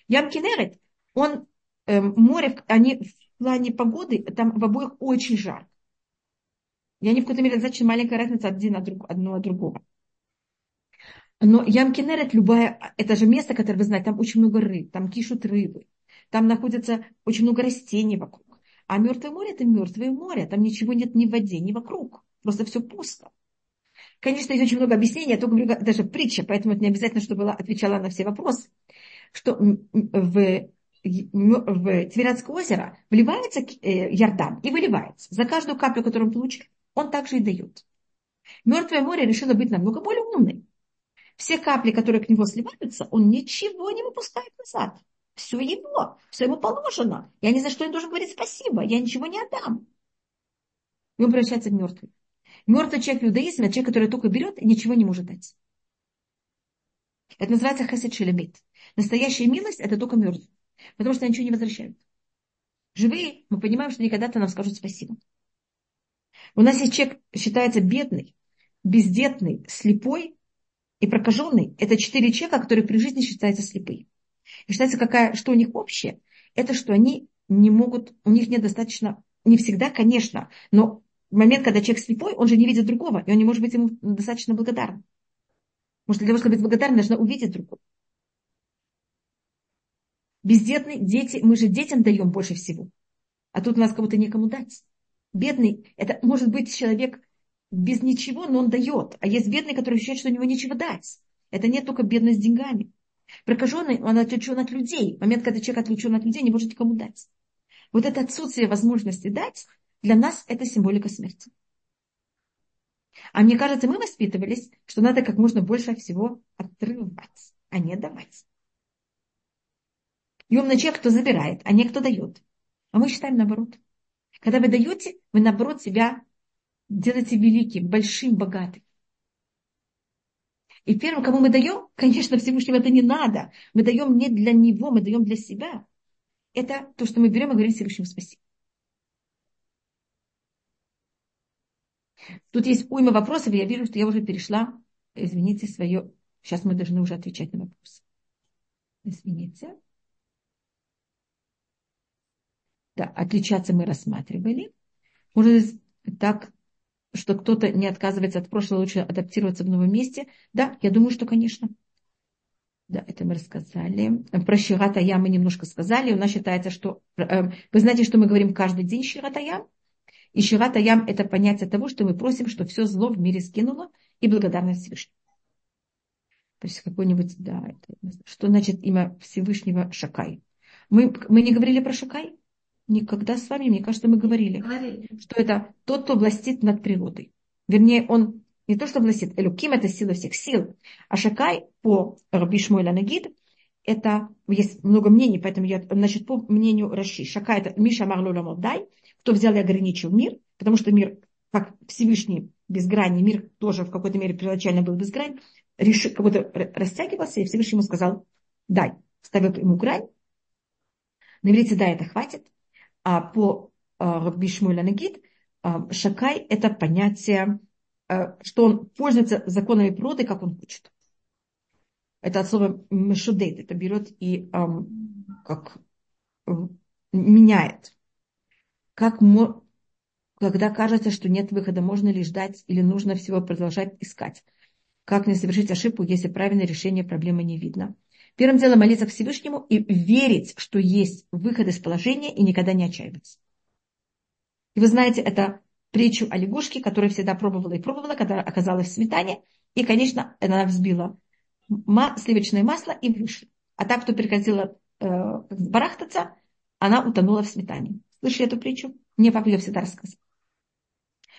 Ям Кинерет, он, э, море, они в плане погоды, там в обоих очень жарко. И они в какой-то мере достаточно маленькая разница один от друг, одно от другого. Но Ям Кинерет, любая, это же место, которое вы знаете, там очень много рыб, там кишут рыбы, там находится очень много растений вокруг. А мертвое море это мертвое море, там ничего нет ни в воде, ни вокруг, просто все пусто. Конечно, есть очень много объяснений, я только говорю, даже притча, поэтому это не обязательно, чтобы была, отвечала на все вопросы, что в в Тверятское озеро вливается э, Ярдан и выливается. За каждую каплю, которую он получил, он также и дает. Мертвое море решило быть намного более умным. Все капли, которые к нему сливаются, он ничего не выпускает назад. Все его, все ему положено. Я ни за что не должен говорить спасибо, я ничего не отдам. И он превращается в мертвый. Мертвый человек в иудаизме, человек, который только берет и ничего не может дать. Это называется хесед шелемит. Настоящая милость – это только мертвый. Потому что ничего не возвращают. Живые, мы понимаем, что никогда-то нам скажут спасибо. У нас есть человек, считается бедный, бездетный, слепой и прокаженный. Это четыре человека, которые при жизни считаются слепые. И считается, какая, что у них общее, это что они не могут, у них недостаточно, не всегда, конечно, но в момент, когда человек слепой, он же не видит другого, и он не может быть ему достаточно благодарен. Может, для того, чтобы быть благодарным, нужно увидеть другого. Бездетные дети, мы же детям даем больше всего. А тут у нас кого-то некому дать. Бедный, это может быть человек без ничего, но он дает. А есть бедный, который ощущает, что у него нечего дать. Это не только бедность с деньгами. Прокаженный, он отвлечен от людей. В момент, когда человек отвлечен от людей, не может никому дать. Вот это отсутствие возможности дать, для нас это символика смерти. А мне кажется, мы воспитывались, что надо как можно больше всего отрывать, а не давать. И умный человек, кто забирает, а не кто дает. А мы считаем наоборот. Когда вы даете, вы наоборот себя делаете великим, большим, богатым. И первым, кому мы даем, конечно, Всевышнему это не надо. Мы даем не для него, мы даем для себя. Это то, что мы берем и говорим Всевышнему спасибо. Тут есть уйма вопросов, и я вижу, что я уже перешла, извините, свое... Сейчас мы должны уже отвечать на вопросы. Извините. Да, отличаться мы рассматривали. Может так, что кто-то не отказывается от прошлого, лучше адаптироваться в новом месте. Да, я думаю, что, конечно. Да, это мы рассказали. Про Ширата я мы немножко сказали. У нас считается, что... Э, вы знаете, что мы говорим каждый день Ширата Ям? И Ширата Ям – это понятие того, что мы просим, что все зло в мире скинуло, и благодарность Всевышнему. То есть какой-нибудь, да, это, что значит имя Всевышнего Шакай? Мы, мы не говорили про Шакай? Никогда с вами, мне кажется, мы говорили, говорили, что это тот, кто властит над природой. Вернее, он не то, что властит, Элюким – это сила всех сил, а Шакай по Раби Шмуэля Нагид – это, есть много мнений, поэтому я, значит, по мнению Раши, Шакай – это Миша Марлула Молдай, кто взял и ограничил мир, потому что мир, как Всевышний безгранный мир, тоже в какой-то мере первоначально был безгрань, решил, как будто растягивался, и Всевышний ему сказал, дай, ставил ему грань. На иврите, да, это хватит. А по а, Рабби Шмуэля Нагид, а, Шакай – это понятие Э, что он пользуется законами природы, как он хочет. Это от слова мешудейт, это берет и как меняет. Как мо, когда кажется, что нет выхода, можно ли ждать или нужно всего продолжать искать. Как не совершить ошибку, если правильное решение проблемы не видно. Первым делом молиться Всевышнему и верить, что есть выход из положения и никогда не отчаиваться. И вы знаете, это притчу о лягушке, которая всегда пробовала и пробовала, когда оказалась в сметане. И, конечно, она взбила сливочное масло и вышла. А так, кто прекратила э, барахтаться, она утонула в сметане. Слышали эту притчу? Мне папа ее всегда рассказывал.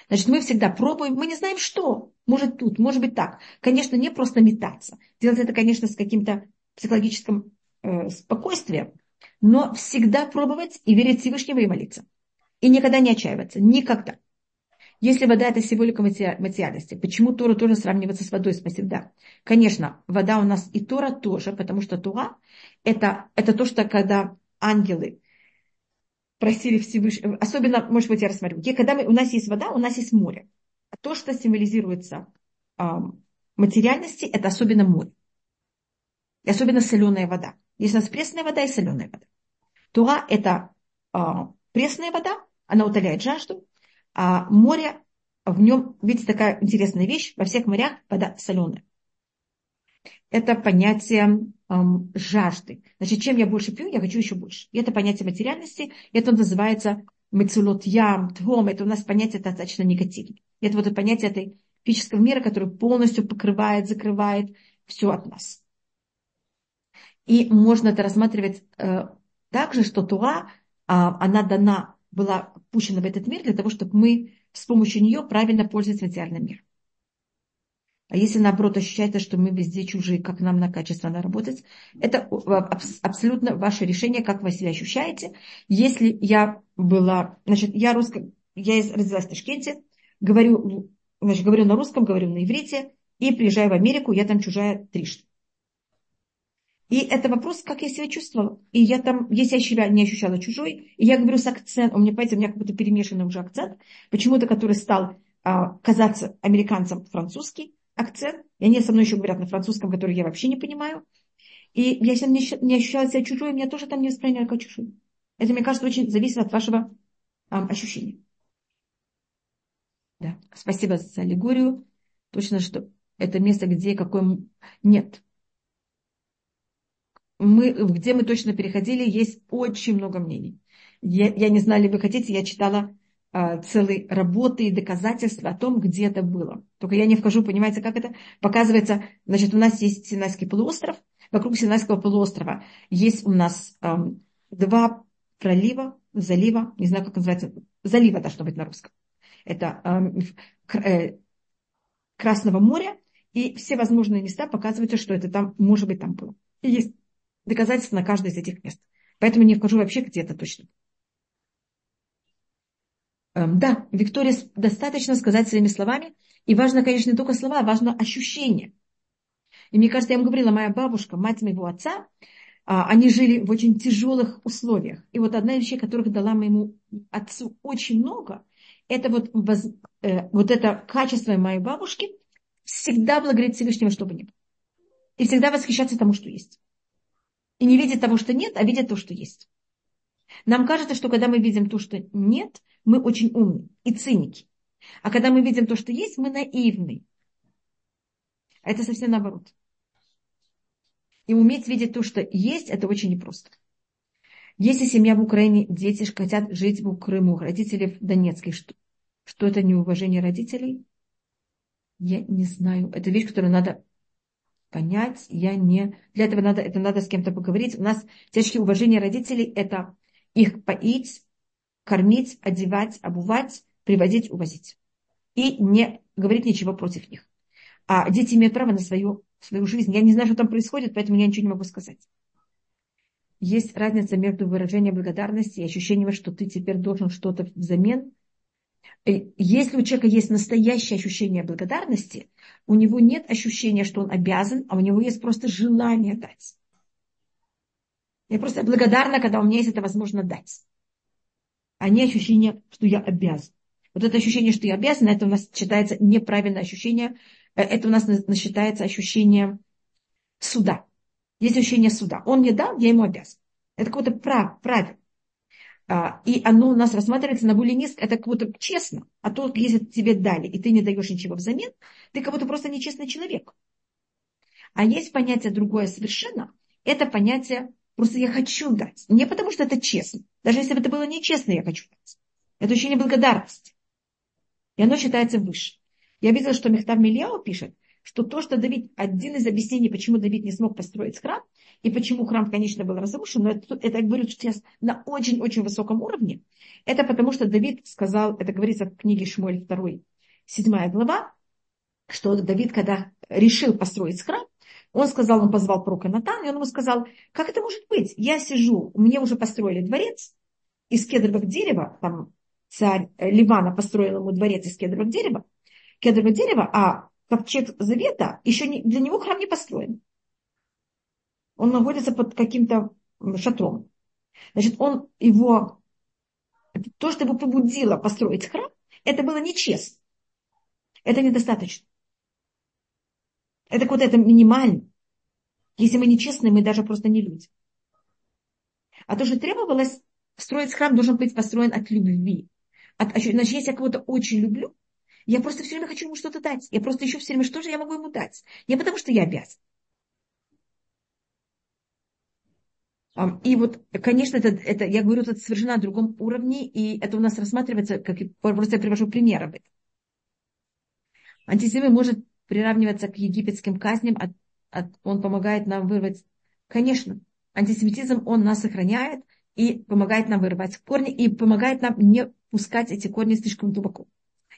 Значит, мы всегда пробуем, мы не знаем что. Может тут, может быть так. Конечно, не просто метаться. Делать это, конечно, с каким-то психологическим э, спокойствием, но всегда пробовать и верить Всевышнему и молиться. И никогда не отчаиваться. Никогда. Если вода это лишь материальности, почему Тора тоже сравнивается с водой? Спасибо, да. Конечно, вода у нас и Тора тоже, потому что Тора это, это то, что когда ангелы просили Всевышнего, особенно, может быть, я рассмотрю, когда мы, у нас есть вода, у нас есть море. А то, что символизируется э, материальности, это особенно море. И особенно соленая вода. Есть у нас пресная вода и соленая вода. Тура – это э, пресная вода, она утоляет жажду, а море, в нем, видите, такая интересная вещь, во всех морях вода соленая. Это понятие эм, жажды. Значит, чем я больше пью, я хочу еще больше. И это понятие материальности, это называется мецулот ям, твом, это у нас понятие достаточно негативное. Это вот это понятие этой физического мира, который полностью покрывает, закрывает все от нас. И можно это рассматривать э, так же, что Туа, э, она дана была пущена в этот мир для того, чтобы мы с помощью нее правильно пользовались материальным миром. А если наоборот ощущается, что мы везде чужие, как нам на качество надо работать, это абсолютно ваше решение, как вы себя ощущаете. Если я была, значит, я русская, я родилась в Ташкенте, говорю, значит, говорю на русском, говорю на иврите, и приезжаю в Америку, я там чужая трижды. И это вопрос, как я себя чувствовала. И я там, если я себя не ощущала чужой, и я говорю с акцентом, у меня, понимаете, у меня как будто перемешанный уже акцент, почему-то, который стал а, казаться американцем французский акцент, и они со мной еще говорят на французском, который я вообще не понимаю. И я себя не, не ощущала себя чужой, меня тоже там не восприняли как чужой. Это, мне кажется, очень зависит от вашего а, ощущения. Да. Спасибо за аллегорию. Точно, что это место, где какой... Нет, мы, где мы точно переходили, есть очень много мнений. Я, я не знаю, ли вы хотите, я читала а, целые работы и доказательства о том, где это было. Только я не вхожу, понимаете, как это показывается. Значит, у нас есть Синайский полуостров. Вокруг Синайского полуострова есть у нас а, два пролива, залива, не знаю, как называется, залива должно быть на русском. Это а, э, Красного моря, и все возможные места показывают, что это там, может быть, там было. И есть доказательства на каждое из этих мест. Поэтому не вхожу вообще где то точно. Эм, да, Виктория, достаточно сказать своими словами. И важно, конечно, не только слова, а важно ощущение. И мне кажется, я вам говорила, моя бабушка, мать моего отца, а, они жили в очень тяжелых условиях. И вот одна из вещей, которых дала моему отцу очень много, это вот, э, вот это качество моей бабушки всегда благодарить Всевышнего, чтобы не было. И всегда восхищаться тому, что есть. И не видеть того, что нет, а видеть то, что есть. Нам кажется, что когда мы видим то, что нет, мы очень умны и циники. А когда мы видим то, что есть, мы наивны. А это совсем наоборот. И уметь видеть то, что есть, это очень непросто. Если семья в Украине, дети хотят жить в Крыму, родители в Донецке, что, что это неуважение родителей? Я не знаю. Это вещь, которую надо понять. Я не... Для этого надо, это надо с кем-то поговорить. У нас тяжкие уважения родителей – это их поить, кормить, одевать, обувать, приводить, увозить. И не говорить ничего против них. А дети имеют право на свою, свою жизнь. Я не знаю, что там происходит, поэтому я ничего не могу сказать. Есть разница между выражением благодарности и ощущением, что ты теперь должен что-то взамен. Э, если у человека есть настоящее ощущение благодарности, у него нет ощущения, что он обязан, а у него есть просто желание дать. Я просто благодарна, когда у меня есть это возможно дать. А не ощущение, что я обязан. Вот это ощущение, что я обязан, это у нас считается неправильное ощущение. Э, это у нас считается ощущение суда. Есть ощущение суда. Он мне дал, я ему обязан. Это какое-то прав, правило. А, и оно у нас рассматривается на более низко, это как будто честно. А то, если тебе дали, и ты не даешь ничего взамен, ты как будто просто нечестный человек. А есть понятие другое совершенно. Это понятие просто я хочу дать. Не потому, что это честно. Даже если бы это было нечестно, я хочу дать. Это ощущение благодарности. И оно считается выше. Я видела, что Мехтав Мильяу пишет, что то, что Давид, один из объяснений, почему Давид не смог построить храм, и почему храм, конечно, был разрушен, но это, это говорю сейчас на очень-очень высоком уровне, это потому, что Давид сказал, это говорится в книге Шмуэль 2, 7 глава, что Давид, когда решил построить храм, он сказал, он позвал пророка Натана, и он ему сказал, как это может быть? Я сижу, мне уже построили дворец из кедровых дерева, там царь Ливана построил ему дворец из кедровых дерева, кедрового дерева, а ковчег завета, еще не, для него храм не построен. Он находится под каким-то шатром. Значит, он его, то, что его побудило построить храм, это было нечестно. Это недостаточно. Это вот это минимально. Если мы нечестны, мы даже просто не люди. А то, что требовалось, строить храм должен быть построен от любви. От, значит, если я кого-то очень люблю, я просто все время хочу ему что-то дать. Я просто ищу все время, что же я могу ему дать. Не потому, что я обязан. И вот, конечно, это, это, я говорю, это совершенно на другом уровне, и это у нас рассматривается, как просто я привожу примеры об этом. Антисемит может приравниваться к египетским казням, от, от, он помогает нам вырвать, конечно, антисемитизм, он нас сохраняет и помогает нам вырывать корни, и помогает нам не пускать эти корни слишком глубоко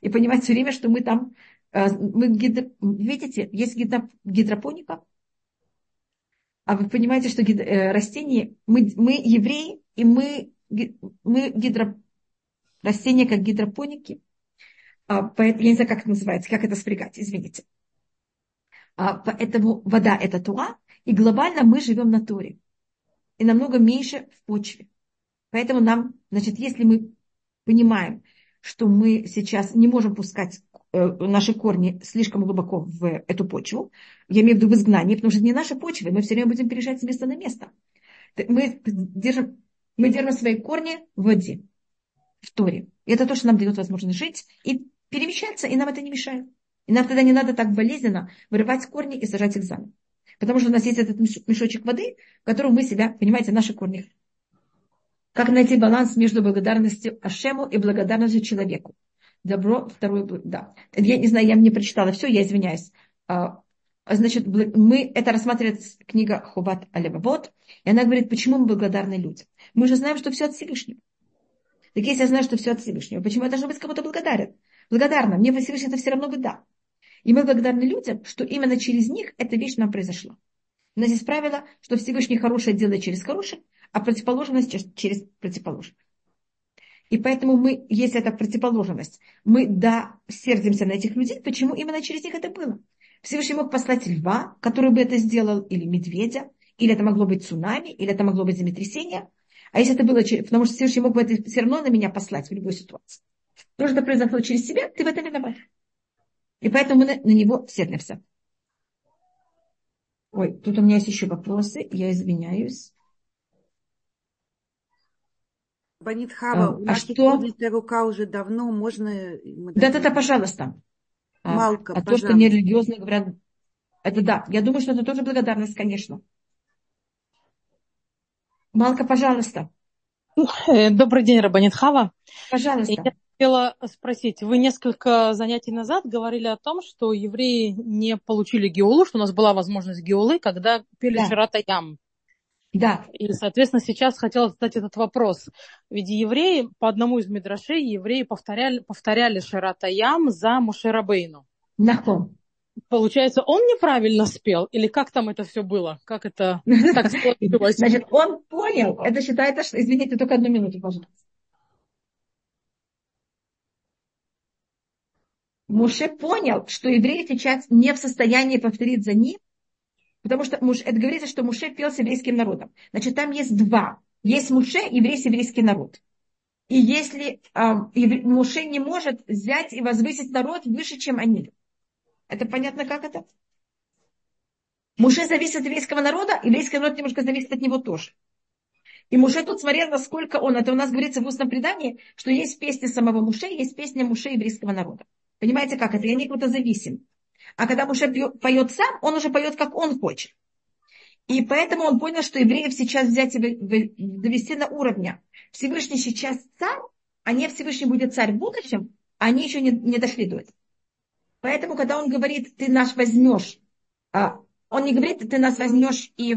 и понимать все время, что мы там, э, мы гидро, видите, есть гидро, гидропоника, а вы понимаете, что гидро, э, растения, мы, мы евреи, и мы, мы гидро, растения как гидропоники, а, поэтому, я не знаю, как это называется, как это спрягать, извините. А, поэтому вода – это туа, и глобально мы живем на Торе. И намного меньше в почве. Поэтому нам, значит, если мы понимаем, что мы сейчас не можем пускать э, наши корни слишком глубоко в эту почву. Я имею в виду в изгнании, потому что это не наша почва, мы все время будем переезжать с места на место. Мы держим, мы держим свои корни в воде, в Торе. И это то, что нам дает возможность жить и перемещаться, и нам это не мешает. И нам тогда не надо так болезненно вырывать корни и сажать их заново. Потому что у нас есть этот мешочек воды, в котором мы себя, понимаете, наши корни как найти баланс между благодарностью Ашему и благодарностью человеку? Добро, второе, да. Я не знаю, я не прочитала все, я извиняюсь. А, значит, мы, это рассматривает книга Хубат Алевабот, и она говорит, почему мы благодарны людям. Мы же знаем, что все от Всевышнего. Так если я знаю, что все от Всевышнего, почему я должна быть кому-то благодарен? Благодарна. Мне Всевышний это все равно бы да. И мы благодарны людям, что именно через них эта вещь нам произошла. У нас есть правило, что Всевышний хорошее делает через хорошее, а противоположность через противоположность. И поэтому мы, если это противоположность, мы да, сердимся на этих людей, почему именно через них это было. Всевышний мог послать льва, который бы это сделал, или медведя, или это могло быть цунами, или это могло быть землетрясение. А если это было через... Потому что Всевышний мог бы это все равно на меня послать в любой ситуации. То, что произошло через себя, ты в этом виноват. И поэтому мы на, на него сердимся. Ой, тут у меня есть еще вопросы, я извиняюсь. Банитхава, а, у нас а что? рука уже давно, можно... Да-да-да, пожалуйста. А, Малка, а, а то, что нерелигиозные говорят, это да. Я думаю, что это тоже благодарность, конечно. Малка, пожалуйста. Э, добрый день, Рабанитхава. Пожалуйста. Я хотела спросить, вы несколько занятий назад говорили о том, что евреи не получили геолу, что у нас была возможность геолы, когда пели да. Ширата Ям. Да. И, соответственно, сейчас хотела задать этот вопрос. Ведь евреи, по одному из мидрашей, евреи повторяли, повторяли Ширата Ям за Мушерабейну. Нахом. Получается, он неправильно спел? Или как там это все было? Как это так сложилось? Значит, он понял. Это считается, что... Извините, только одну минуту, пожалуйста. Муше понял, что евреи сейчас не в состоянии повторить за ним, потому что Муше, это говорится, что Муше пел с еврейским народом. Значит, там есть два. Есть Муше, еврей, еврейский народ. И если э, Муше не может взять и возвысить народ выше, чем они, это понятно, как это? Муше зависит от еврейского народа, еврейский народ немножко зависит от него тоже. И Муше тут смотрел, насколько он, это у нас говорится в устном предании, что есть песня самого Муше, есть песня Муше еврейского народа. Понимаете, как это? И они кто-то зависим. А когда Муше поет сам, он уже поет, как он хочет. И поэтому он понял, что евреев сейчас взять и довести на уровня. Всевышний сейчас царь, а не Всевышний будет царь в будущем, а они еще не, не дошли до этого. Поэтому, когда он говорит, ты нас возьмешь, а, он не говорит, ты нас возьмешь и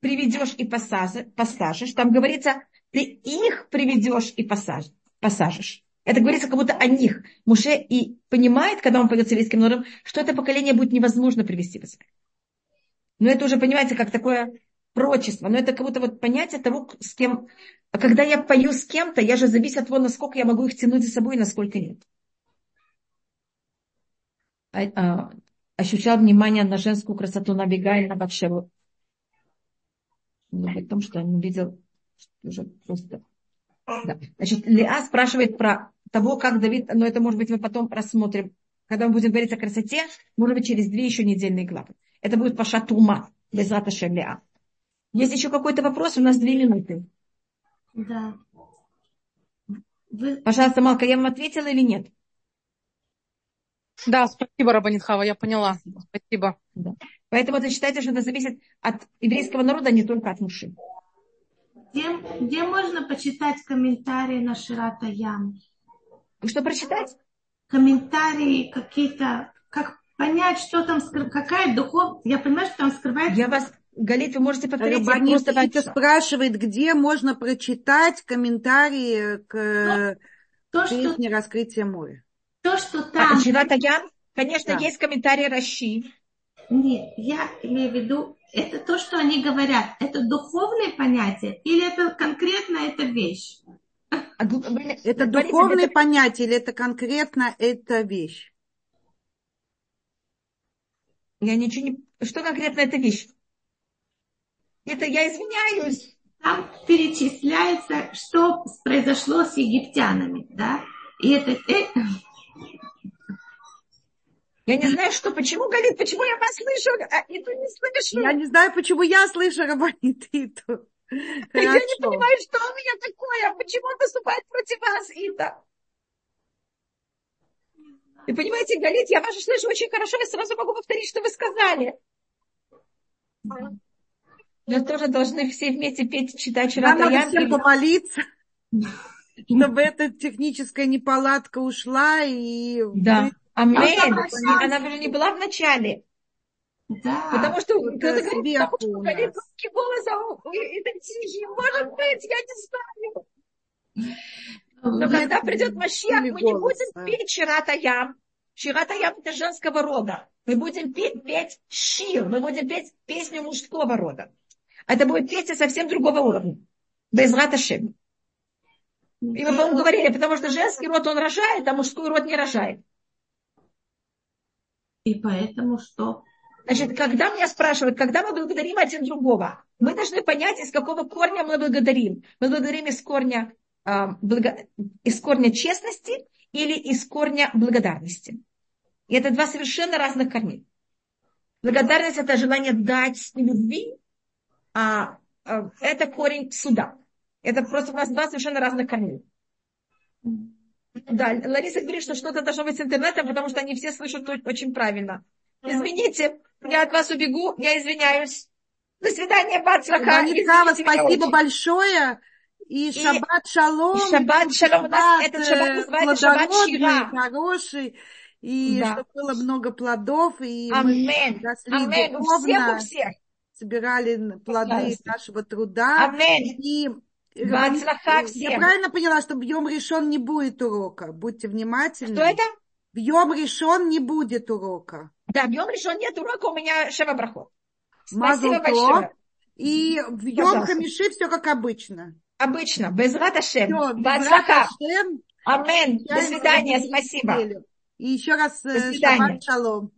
приведешь и посажешь. Там говорится, ты их приведешь и посажешь. Это говорится как будто о них. Муше и понимает, когда он поет с еврейским народом, что это поколение будет невозможно привести в Израиль. Но это уже, понимаете, как такое прочество. Но это как будто вот понятие того, с кем... Когда я пою с кем-то, я же зависит от того, насколько я могу их тянуть за собой и насколько нет. А, а, ощущал внимание на женскую красоту, набегая на Батшеву. Может быть, том, что он увидел уже просто... Да. Значит, Леа спрашивает про того, как Давид, но это, может быть, мы потом рассмотрим, когда мы будем говорить о красоте, может быть, через две еще недельные главы. Это будет Паша Тума, без Леа. Есть еще какой-то вопрос? У нас две минуты. Да. Вы... Пожалуйста, Малка, я вам ответила или нет? Да, спасибо, Рабанитхава, я поняла. Спасибо. Да. Поэтому это считайте, что это зависит от еврейского народа, а не только от мужчин. Где, где можно почитать комментарии на Ширата Ям? Что прочитать? Комментарии какие-то, как понять, что там, какая духовность. Я понимаю, что там скрывается. Я вас, Галит, вы можете повторить. Рабанит просто спрашивает, где можно прочитать комментарии к ну, то, песне что... «Раскрытие моря». То, что там... А, Шива Таян? Конечно, да. есть комментарии Раши. Нет, я имею в виду, это то, что они говорят, это духовное понятие или это конкретно эта вещь? А это духовное это... понятие или это конкретно эта вещь? Я ничего не... Что конкретно эта вещь? Это я извиняюсь. Там перечисляется, что произошло с египтянами, да? И это... Э, я не знаю, что, почему, Галит, почему я вас слышу, а и ты не слышишь? Я не знаю, почему я слышу, Рабанит, и то. Я не понимаю, что у меня такое, почему он выступает против вас, Ита. И понимаете, Галит, я вас слышу очень хорошо, я сразу могу повторить, что вы сказали. Мы тоже должны все вместе петь, читать Нам надо всем помолиться, чтобы эта техническая неполадка ушла и... Да. Аминь. Она уже не была в начале. Да. Потому что кто-то говорит, потому что говорит громкий голос, а это тихий. Может быть, я не знаю. Но когда придет Машиах, мы не будем петь Ширата Ям. Ширата Ям это женского рода. Мы будем петь, петь шир, мы будем петь песню мужского рода. Это будет песня совсем другого уровня. Без Раташем. И мы, по-моему, говорили, потому что женский род он рожает, а мужской род не рожает. И поэтому что? Значит, когда меня спрашивают, когда мы благодарим один другого, мы должны понять, из какого корня мы благодарим. Мы благодарим из корня, э, благо... из корня честности или из корня благодарности. И это два совершенно разных корней. Благодарность – это желание дать любви, а э, это корень суда. Это просто у нас два совершенно разных камней. Да, Лариса говорит, что что-то должно быть с интернетом, потому что они все слышат очень правильно. Извините, я от вас убегу, я извиняюсь. До свидания, Бацлаха. Спасибо большое. И, и шаббат шалом. И шаббат шалом. У нас этот шаббат э, называется шаббат шира. хороший. И да. чтобы было много плодов. И Амен. мы росли Амен. У всех, у всех. Собирали плоды Пожалуйста. нашего труда. Амен. И Бацлаха я правильно поняла, что Йом решен не будет урока? Будьте внимательны. Что это? Йом решен не будет урока. Да, в Йом решен нет урока, у меня Шева Брахот. Спасибо большое. И в Йом Хамиши все как обычно. Обычно. Без Раташем. Бацлаха. Амен. До свидания. Спасибо. И еще раз э, шаббат шалом.